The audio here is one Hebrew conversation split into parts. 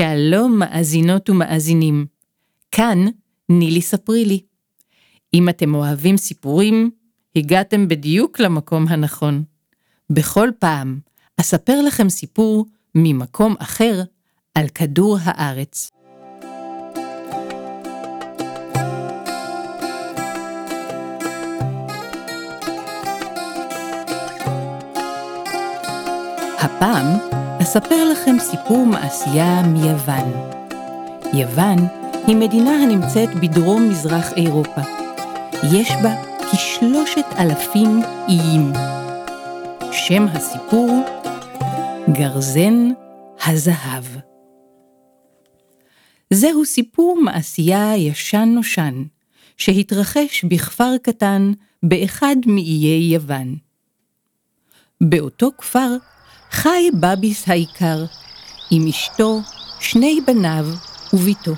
שלום מאזינות ומאזינים, כאן נילי ספרי לי. אם אתם אוהבים סיפורים, הגעתם בדיוק למקום הנכון. בכל פעם אספר לכם סיפור ממקום אחר על כדור הארץ. הפעם אספר לכם סיפור מעשייה מיוון. יוון היא מדינה הנמצאת בדרום-מזרח אירופה. יש בה כשלושת אלפים איים. שם הסיפור גרזן הזהב. זהו סיפור מעשייה ישן נושן, שהתרחש בכפר קטן באחד מאיי יוון. באותו כפר חי בביס העיקר, עם אשתו, שני בניו וביתו.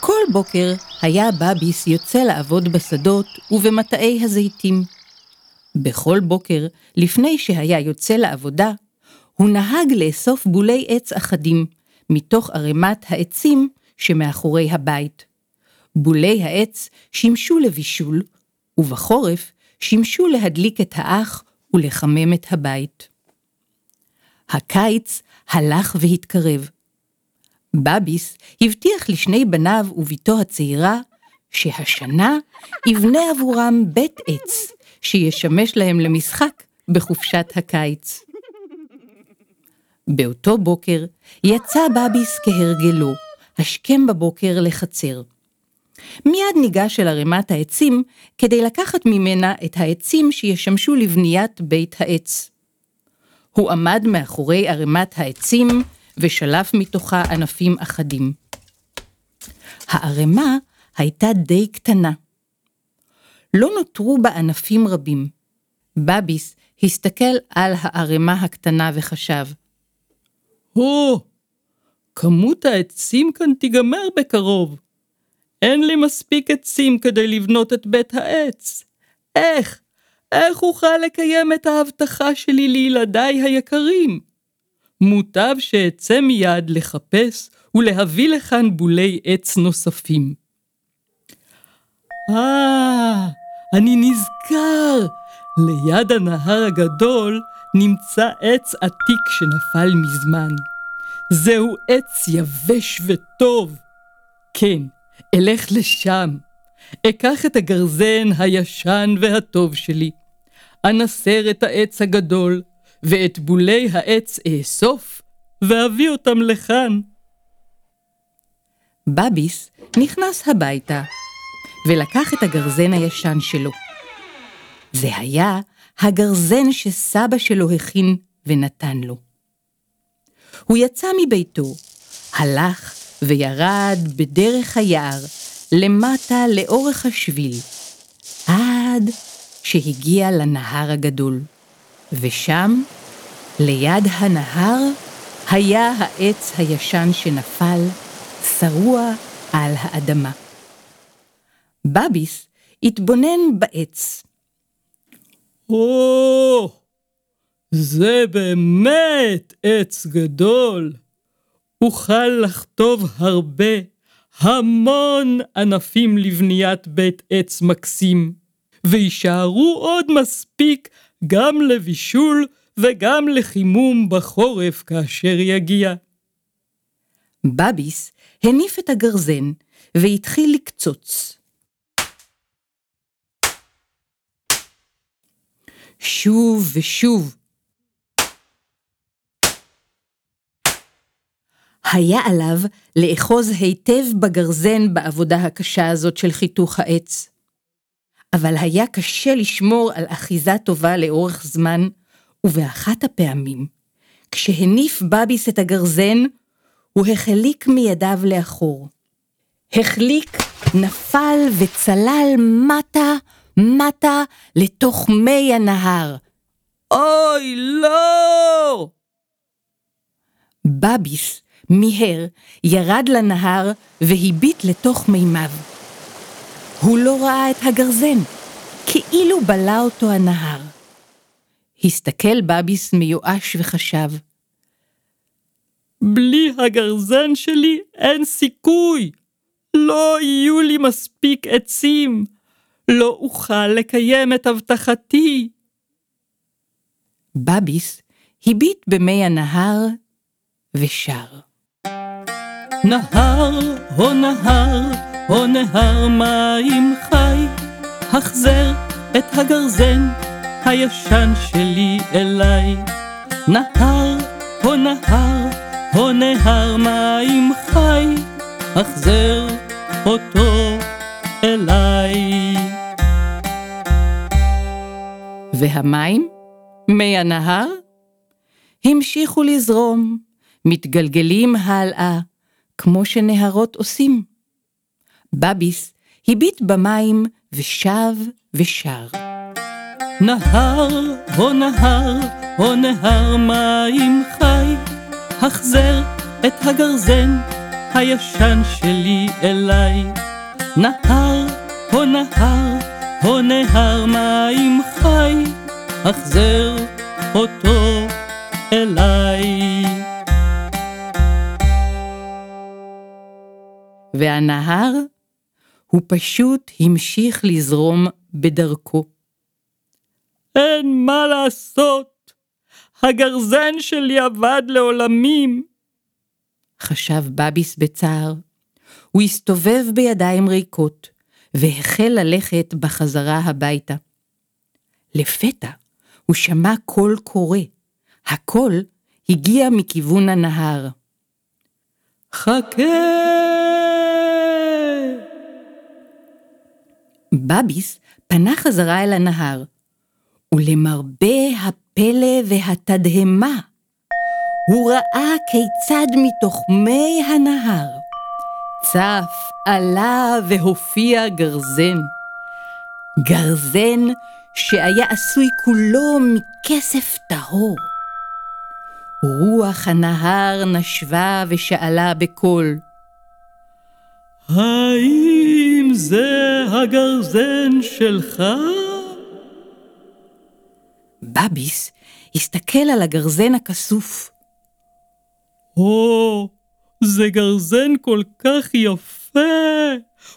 כל בוקר היה בביס יוצא לעבוד בשדות ובמטעי הזיתים. בכל בוקר, לפני שהיה יוצא לעבודה, הוא נהג לאסוף בולי עץ אחדים, מתוך ערימת העצים שמאחורי הבית. בולי העץ שימשו לבישול, ובחורף שימשו להדליק את האח ולחמם את הבית. הקיץ הלך והתקרב. בביס הבטיח לשני בניו ובתו הצעירה שהשנה יבנה עבורם בית עץ שישמש להם למשחק בחופשת הקיץ. באותו בוקר יצא בביס כהרגלו, השכם בבוקר לחצר. מיד ניגש אל ערימת העצים כדי לקחת ממנה את העצים שישמשו לבניית בית העץ. הוא עמד מאחורי ערימת העצים ושלף מתוכה ענפים אחדים. הערימה הייתה די קטנה. לא נותרו בה ענפים רבים. בביס הסתכל על הערימה הקטנה וחשב, הו, כמות העצים כאן תיגמר בקרוב. אין לי מספיק עצים כדי לבנות את בית העץ. איך, איך אוכל לקיים את ההבטחה שלי לילדיי היקרים? מוטב שאצא מיד לחפש ולהביא לכאן בולי עץ נוספים. אה, אני נזכר, ליד הנהר הגדול נמצא עץ עתיק שנפל מזמן. זהו עץ יבש וטוב. כן, אלך לשם. אקח את הגרזן הישן והטוב שלי, אנסר את העץ הגדול, ואת בולי העץ אאסוף, ואביא אותם לכאן. בביס נכנס הביתה, ולקח את הגרזן הישן שלו. זה היה הגרזן שסבא שלו הכין ונתן לו. הוא יצא מביתו, הלך וירד בדרך היער, למטה לאורך השביל, עד שהגיע לנהר הגדול, ושם, ליד הנהר, היה העץ הישן שנפל, שרוע על האדמה. בביס התבונן בעץ. או, זה באמת עץ גדול. אוכל לכתוב הרבה, המון ענפים לבניית בית עץ מקסים, ויישארו עוד מספיק גם לבישול וגם לחימום בחורף כאשר יגיע. בביס הניף את הגרזן והתחיל לקצוץ. שוב ושוב. היה עליו לאחוז היטב בגרזן בעבודה הקשה הזאת של חיתוך העץ. אבל היה קשה לשמור על אחיזה טובה לאורך זמן, ובאחת הפעמים, כשהניף בביס את הגרזן, הוא החליק מידיו לאחור. החליק, נפל וצלל מטה, מטה, לתוך מי הנהר. אוי, לא! בביס מיהר, ירד לנהר והביט לתוך מימיו. הוא לא ראה את הגרזן, כאילו בלע אותו הנהר. הסתכל בביס מיואש וחשב, בלי הגרזן שלי אין סיכוי. לא יהיו לי מספיק עצים. לא אוכל לקיים את הבטחתי. בביס הביט במי הנהר ושר. נהר, הו נהר, הו נהר מים חי, החזר את הגרזן הישן שלי אליי. נהר, הו נהר, הו נהר מים חי, החזר אותו אליי. והמים, מי הנהר, המשיכו לזרום, מתגלגלים הלאה, כמו שנהרות עושים. בביס הביט במים ושב ושר. נהר, הו נהר, הו נהר מים חי, החזר את הגרזן הישן שלי אליי. נהר, הו נהר, הו נהר מים חי, החזר אותו אליי. והנהר, הוא פשוט המשיך לזרום בדרכו. אין מה לעשות, הגרזן שלי אבד לעולמים. חשב בביס בצער. הוא הסתובב בידיים ריקות, והחל ללכת בחזרה הביתה. לפתע הוא שמע קול קורא. הקול הגיע מכיוון הנהר. חכה! בביס פנה חזרה אל הנהר, ולמרבה הפלא והתדהמה, הוא ראה כיצד מתוך מי הנהר צף, עלה והופיע גרזן. גרזן שהיה עשוי כולו מכסף טהור. רוח הנהר נשבה ושאלה בקול, האם זה הגרזן שלך? בביס הסתכל על הגרזן הכסוף. או, זה גרזן כל כך יפה,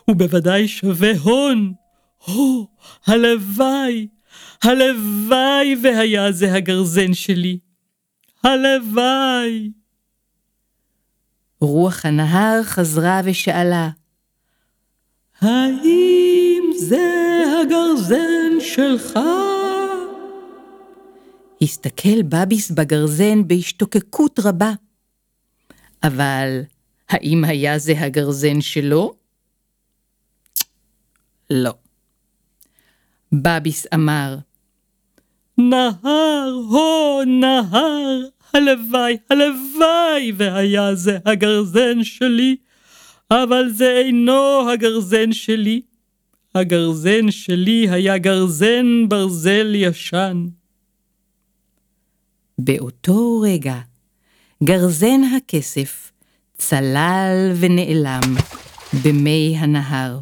הוא בוודאי שווה הון. או, הלוואי, הלוואי והיה זה הגרזן שלי. הלוואי. רוח הנהר חזרה ושאלה, האם זה הגרזן שלך? הסתכל בביס בגרזן בהשתוקקות רבה. אבל האם היה זה הגרזן שלו? לא. בביס אמר, נהר, הו, נהר, הלוואי, הלוואי, והיה זה הגרזן שלי, אבל זה אינו הגרזן שלי. הגרזן שלי היה גרזן ברזל ישן. באותו רגע גרזן הכסף צלל ונעלם במי הנהר.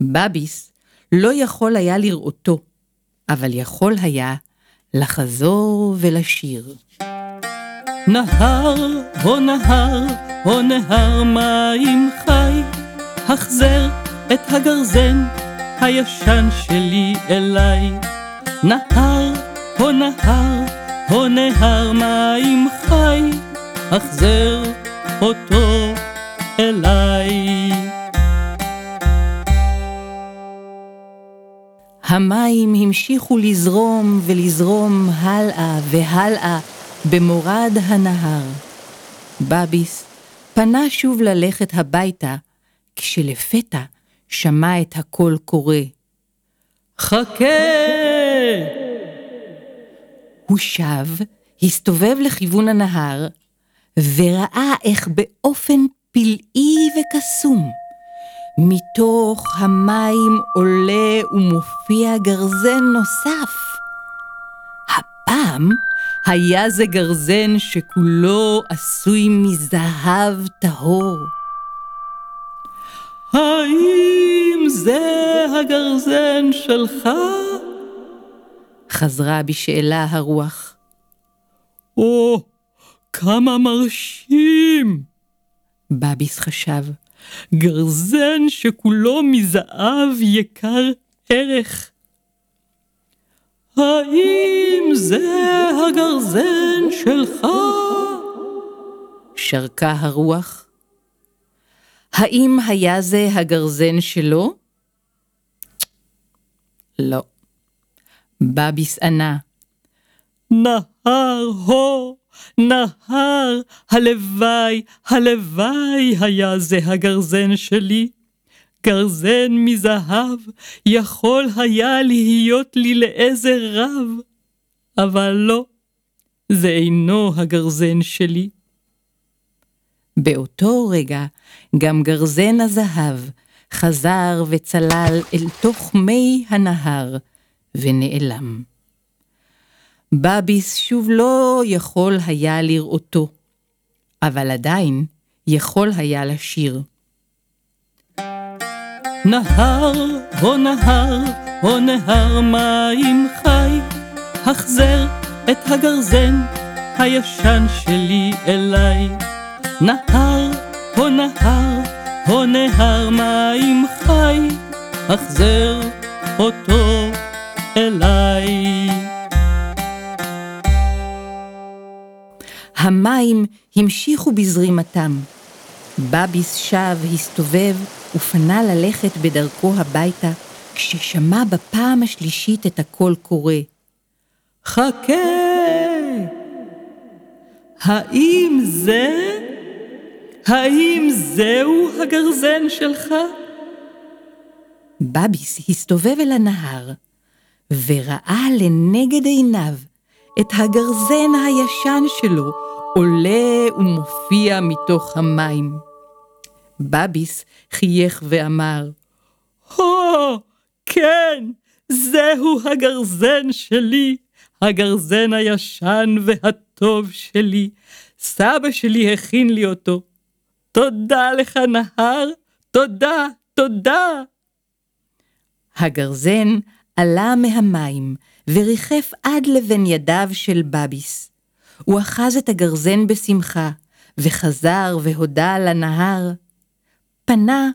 בביס לא יכול היה לראותו, אבל יכול היה לחזור ולשיר. נהר, הו נהר, הו נהר מים חי, החזר את הגרזן הישן שלי אליי. נהר, הו נהר, הו נהר מים חי, החזר אותו אליי. המים המשיכו לזרום ולזרום הלאה והלאה במורד הנהר. בביס פנה שוב ללכת הביתה, כשלפתע שמע את הקול קורא. חכה! הוא שב, הסתובב לכיוון הנהר, וראה איך באופן פלאי וקסום. מתוך המים עולה ומופיע גרזן נוסף. הפעם היה זה גרזן שכולו עשוי מזהב טהור. האם זה הגרזן שלך? חזרה בשאלה הרוח. או, כמה מרשים! בביס חשב. גרזן שכולו מזהב יקר ערך. האם זה הגרזן שלך? שרקה הרוח. האם היה זה הגרזן שלו? לא. בביס ענה. נהר הו, נהר, הלוואי, הלוואי היה זה הגרזן שלי. גרזן מזהב יכול היה להיות לי לעזר רב, אבל לא, זה אינו הגרזן שלי. באותו רגע גם גרזן הזהב חזר וצלל אל תוך מי הנהר ונעלם. בביס שוב לא יכול היה לראותו, אבל עדיין יכול היה לשיר. נהר, הו נהר, הו נהר מים חי, החזר את הגרזן הישן שלי אליי. נהר, הו נהר, הו נהר מים חי, החזר אותו אליי. המים המשיכו בזרימתם. בביס שב, הסתובב, ופנה ללכת בדרכו הביתה, כששמע בפעם השלישית את הקול קורא. חכה! האם זה? האם זהו הגרזן שלך? בביס הסתובב אל הנהר, וראה לנגד עיניו את הגרזן הישן שלו עולה ומופיע מתוך המים. בביס חייך ואמר, הו, כן, זהו הגרזן שלי, הגרזן הישן והטוב שלי. סבא שלי הכין לי אותו. תודה לך, נהר, תודה, תודה. הגרזן עלה מהמים וריחף עד לבין ידיו של בביס. הוא אחז את הגרזן בשמחה, וחזר והודה לנהר. פנה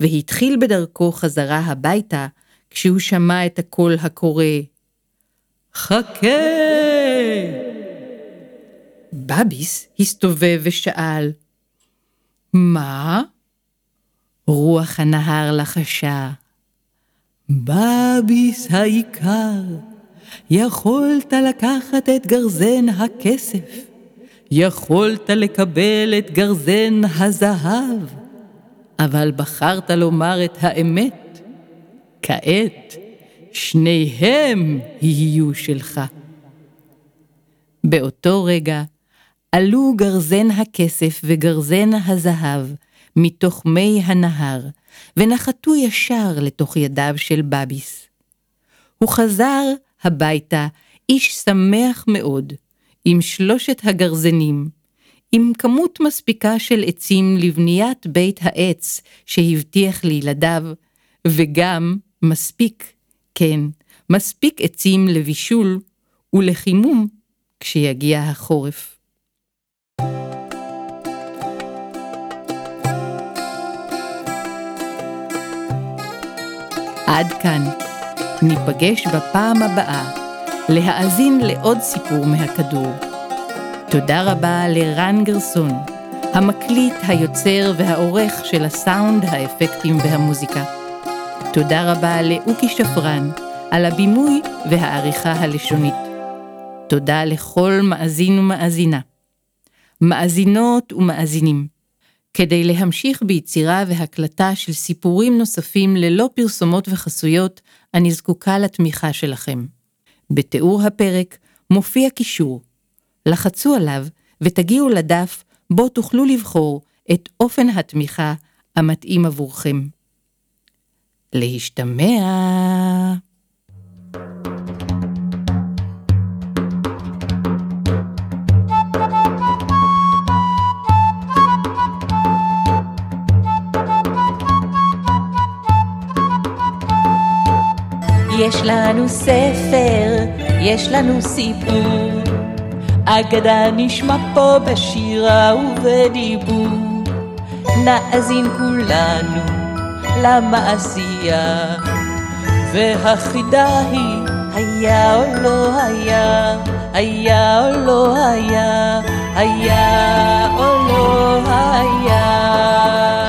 והתחיל בדרכו חזרה הביתה, כשהוא שמע את הקול הקורא, חכה! בביס הסתובב ושאל, מה? רוח הנהר לחשה, בביס העיקר, יכולת לקחת את גרזן הכסף, יכולת לקבל את גרזן הזהב, אבל בחרת לומר את האמת. כעת שניהם יהיו שלך. באותו רגע עלו גרזן הכסף וגרזן הזהב מתוך מי הנהר, ונחתו ישר לתוך ידיו של בביס. הוא חזר הביתה איש שמח מאוד, עם שלושת הגרזנים, עם כמות מספיקה של עצים לבניית בית העץ שהבטיח לילדיו, וגם מספיק, כן, מספיק עצים לבישול ולחימום כשיגיע החורף. עד כאן. ניפגש בפעם הבאה להאזין לעוד סיפור מהכדור. תודה רבה לרן גרסון, המקליט, היוצר והעורך של הסאונד, האפקטים והמוזיקה. תודה רבה לאוקי שפרן על הבימוי והעריכה הלשונית. תודה לכל מאזין ומאזינה. מאזינות ומאזינים. כדי להמשיך ביצירה והקלטה של סיפורים נוספים ללא פרסומות וחסויות, אני זקוקה לתמיכה שלכם. בתיאור הפרק מופיע קישור. לחצו עליו ותגיעו לדף בו תוכלו לבחור את אופן התמיכה המתאים עבורכם. להשתמע. יש לנו ספר, יש לנו סיפור, אגדה נשמע פה בשירה ובדיבור. נאזין כולנו למעשייה, והחידה היא היה או לא היה, היה או לא היה, היה או לא היה.